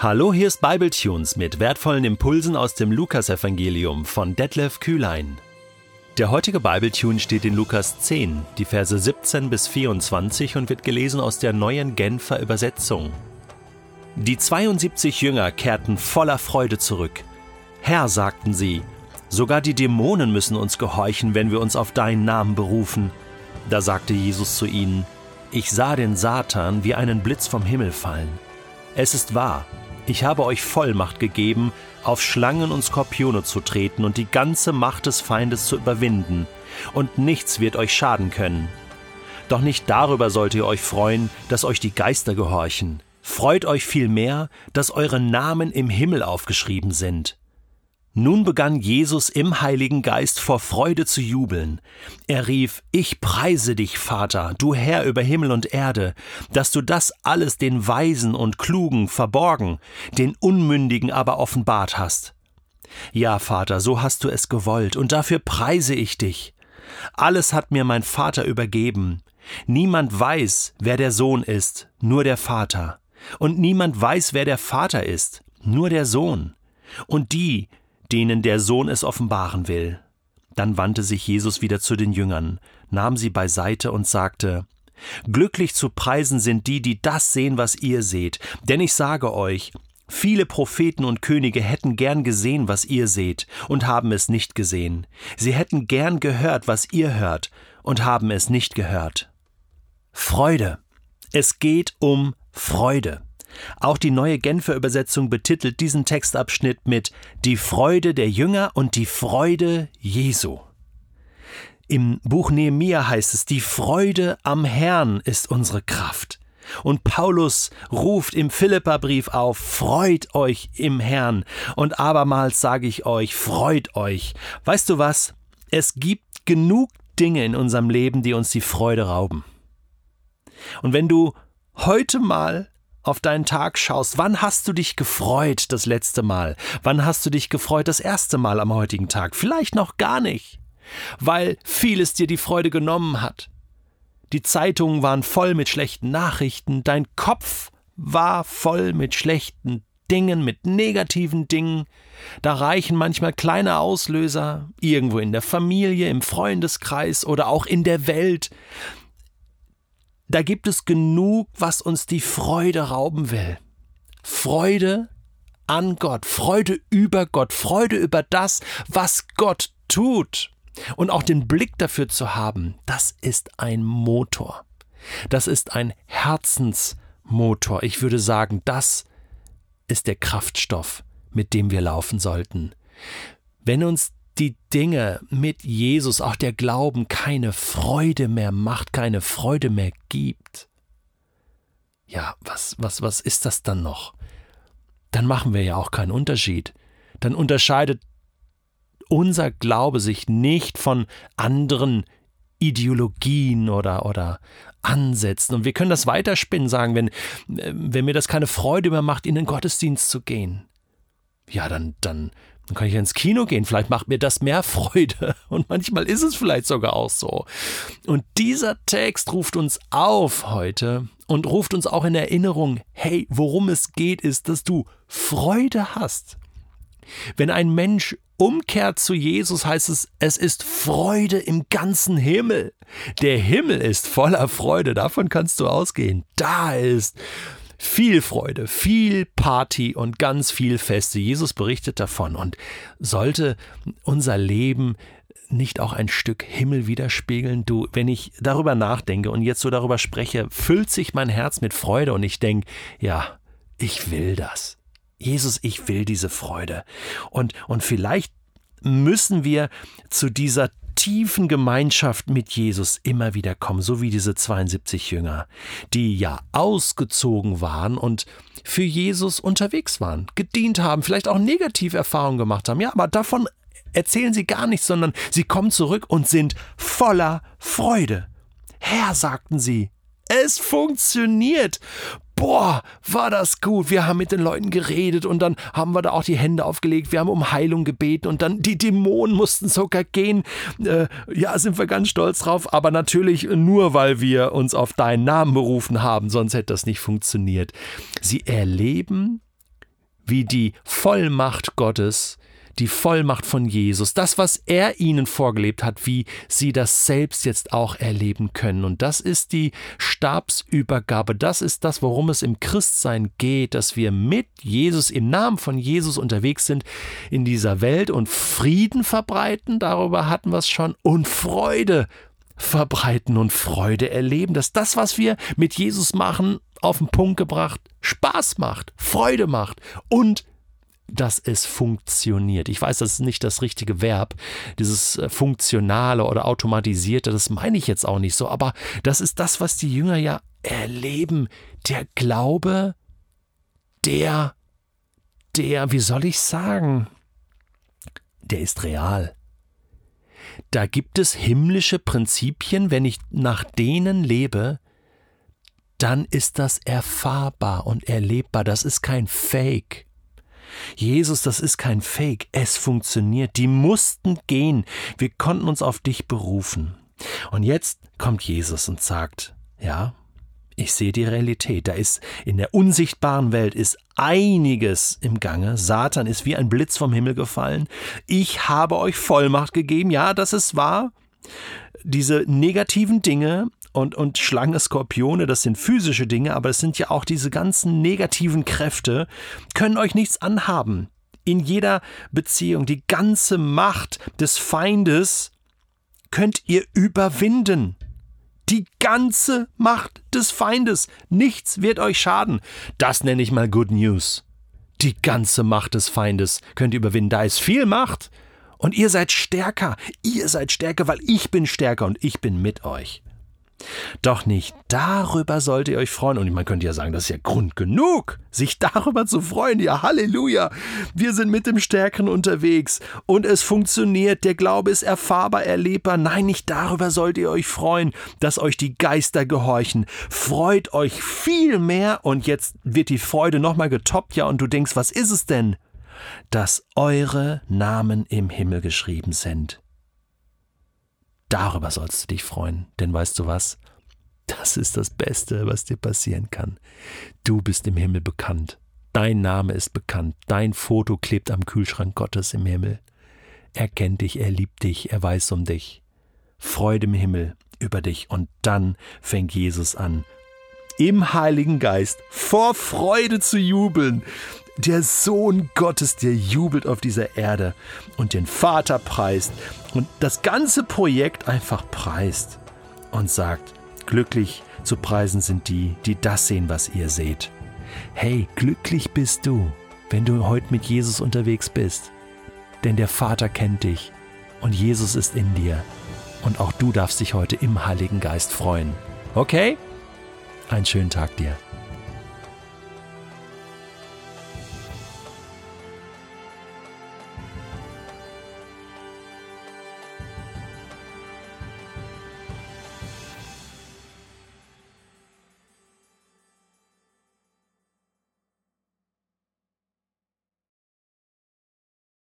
Hallo, hier ist Bibletunes mit wertvollen Impulsen aus dem Lukasevangelium von Detlef Kühlein. Der heutige Bibletune steht in Lukas 10, die Verse 17 bis 24 und wird gelesen aus der neuen Genfer Übersetzung. Die 72 Jünger kehrten voller Freude zurück. Herr, sagten sie, sogar die Dämonen müssen uns gehorchen, wenn wir uns auf deinen Namen berufen. Da sagte Jesus zu ihnen, Ich sah den Satan wie einen Blitz vom Himmel fallen. Es ist wahr, ich habe euch Vollmacht gegeben, auf Schlangen und Skorpione zu treten und die ganze Macht des Feindes zu überwinden, und nichts wird euch schaden können. Doch nicht darüber sollt ihr euch freuen, dass euch die Geister gehorchen. Freut euch vielmehr, dass eure Namen im Himmel aufgeschrieben sind. Nun begann Jesus im Heiligen Geist vor Freude zu jubeln. Er rief, Ich preise dich, Vater, du Herr über Himmel und Erde, dass du das alles den Weisen und Klugen verborgen, den Unmündigen aber offenbart hast. Ja, Vater, so hast du es gewollt, und dafür preise ich dich. Alles hat mir mein Vater übergeben. Niemand weiß, wer der Sohn ist, nur der Vater. Und niemand weiß, wer der Vater ist, nur der Sohn. Und die, denen der Sohn es offenbaren will. Dann wandte sich Jesus wieder zu den Jüngern, nahm sie beiseite und sagte Glücklich zu preisen sind die, die das sehen, was ihr seht, denn ich sage euch, Viele Propheten und Könige hätten gern gesehen, was ihr seht, und haben es nicht gesehen. Sie hätten gern gehört, was ihr hört, und haben es nicht gehört. Freude. Es geht um Freude. Auch die neue Genfer Übersetzung betitelt diesen Textabschnitt mit Die Freude der Jünger und die Freude Jesu. Im Buch Nehemia heißt es, die Freude am Herrn ist unsere Kraft. Und Paulus ruft im Philipperbrief auf, freut euch im Herrn. Und abermals sage ich euch, freut euch. Weißt du was? Es gibt genug Dinge in unserem Leben, die uns die Freude rauben. Und wenn du heute mal auf deinen Tag schaust, wann hast du dich gefreut das letzte Mal? Wann hast du dich gefreut das erste Mal am heutigen Tag? Vielleicht noch gar nicht, weil vieles dir die Freude genommen hat. Die Zeitungen waren voll mit schlechten Nachrichten, dein Kopf war voll mit schlechten Dingen, mit negativen Dingen. Da reichen manchmal kleine Auslöser, irgendwo in der Familie, im Freundeskreis oder auch in der Welt, da gibt es genug, was uns die Freude rauben will. Freude an Gott, Freude über Gott, Freude über das, was Gott tut. Und auch den Blick dafür zu haben, das ist ein Motor. Das ist ein Herzensmotor. Ich würde sagen, das ist der Kraftstoff, mit dem wir laufen sollten. Wenn uns die Dinge mit Jesus, auch der Glauben, keine Freude mehr macht, keine Freude mehr gibt, ja, was, was, was ist das dann noch? Dann machen wir ja auch keinen Unterschied. Dann unterscheidet unser Glaube sich nicht von anderen Ideologien oder, oder Ansätzen. Und wir können das weiterspinnen, sagen, wenn, wenn mir das keine Freude mehr macht, in den Gottesdienst zu gehen. Ja, dann, dann dann kann ich ins Kino gehen. Vielleicht macht mir das mehr Freude. Und manchmal ist es vielleicht sogar auch so. Und dieser Text ruft uns auf heute und ruft uns auch in Erinnerung, hey, worum es geht, ist, dass du Freude hast. Wenn ein Mensch umkehrt zu Jesus, heißt es, es ist Freude im ganzen Himmel. Der Himmel ist voller Freude, davon kannst du ausgehen. Da ist viel Freude, viel Party und ganz viel Feste. Jesus berichtet davon. Und sollte unser Leben nicht auch ein Stück Himmel widerspiegeln? Du, wenn ich darüber nachdenke und jetzt so darüber spreche, füllt sich mein Herz mit Freude und ich denke, ja, ich will das. Jesus, ich will diese Freude. Und, und vielleicht müssen wir zu dieser tiefen Gemeinschaft mit Jesus immer wieder kommen, so wie diese 72 Jünger, die ja ausgezogen waren und für Jesus unterwegs waren, gedient haben, vielleicht auch negative Erfahrungen gemacht haben. Ja, aber davon erzählen sie gar nichts, sondern sie kommen zurück und sind voller Freude. Herr, sagten sie, es funktioniert boah, war das gut. Wir haben mit den Leuten geredet und dann haben wir da auch die Hände aufgelegt. Wir haben um Heilung gebeten und dann die Dämonen mussten sogar gehen. Äh, ja, sind wir ganz stolz drauf, aber natürlich nur, weil wir uns auf deinen Namen berufen haben, sonst hätte das nicht funktioniert. Sie erleben wie die Vollmacht Gottes die Vollmacht von Jesus, das, was er ihnen vorgelebt hat, wie sie das selbst jetzt auch erleben können. Und das ist die Stabsübergabe, das ist das, worum es im Christsein geht, dass wir mit Jesus, im Namen von Jesus unterwegs sind in dieser Welt und Frieden verbreiten, darüber hatten wir es schon, und Freude verbreiten und Freude erleben, dass das, was wir mit Jesus machen, auf den Punkt gebracht, Spaß macht, Freude macht und dass es funktioniert. Ich weiß, das ist nicht das richtige Verb, dieses äh, funktionale oder automatisierte, das meine ich jetzt auch nicht so, aber das ist das, was die Jünger ja erleben. Der Glaube, der, der, wie soll ich sagen, der ist real. Da gibt es himmlische Prinzipien, wenn ich nach denen lebe, dann ist das erfahrbar und erlebbar. Das ist kein Fake. Jesus, das ist kein Fake, es funktioniert. Die mussten gehen. Wir konnten uns auf dich berufen. Und jetzt kommt Jesus und sagt, ja, ich sehe die Realität. Da ist in der unsichtbaren Welt ist einiges im Gange. Satan ist wie ein Blitz vom Himmel gefallen. Ich habe euch Vollmacht gegeben. Ja, das ist wahr. Diese negativen Dinge, und, und Schlange, Skorpione, das sind physische Dinge, aber es sind ja auch diese ganzen negativen Kräfte, können euch nichts anhaben. In jeder Beziehung, die ganze Macht des Feindes könnt ihr überwinden. Die ganze Macht des Feindes. Nichts wird euch schaden. Das nenne ich mal Good News. Die ganze Macht des Feindes könnt ihr überwinden. Da ist viel Macht. Und ihr seid stärker. Ihr seid stärker, weil ich bin stärker und ich bin mit euch. Doch nicht darüber sollt ihr euch freuen. Und man könnte ja sagen, das ist ja Grund genug, sich darüber zu freuen. Ja, Halleluja. Wir sind mit dem Stärkeren unterwegs und es funktioniert. Der Glaube ist erfahrbar, erlebbar. Nein, nicht darüber sollt ihr euch freuen, dass euch die Geister gehorchen. Freut euch viel mehr. Und jetzt wird die Freude nochmal getoppt, ja, und du denkst, was ist es denn? Dass eure Namen im Himmel geschrieben sind. Darüber sollst du dich freuen, denn weißt du was? Das ist das Beste, was dir passieren kann. Du bist im Himmel bekannt. Dein Name ist bekannt. Dein Foto klebt am Kühlschrank Gottes im Himmel. Er kennt dich, er liebt dich, er weiß um dich. Freude im Himmel über dich. Und dann fängt Jesus an, im Heiligen Geist vor Freude zu jubeln. Der Sohn Gottes, der jubelt auf dieser Erde und den Vater preist und das ganze Projekt einfach preist und sagt, glücklich zu preisen sind die, die das sehen, was ihr seht. Hey, glücklich bist du, wenn du heute mit Jesus unterwegs bist, denn der Vater kennt dich und Jesus ist in dir und auch du darfst dich heute im Heiligen Geist freuen. Okay? Einen schönen Tag dir.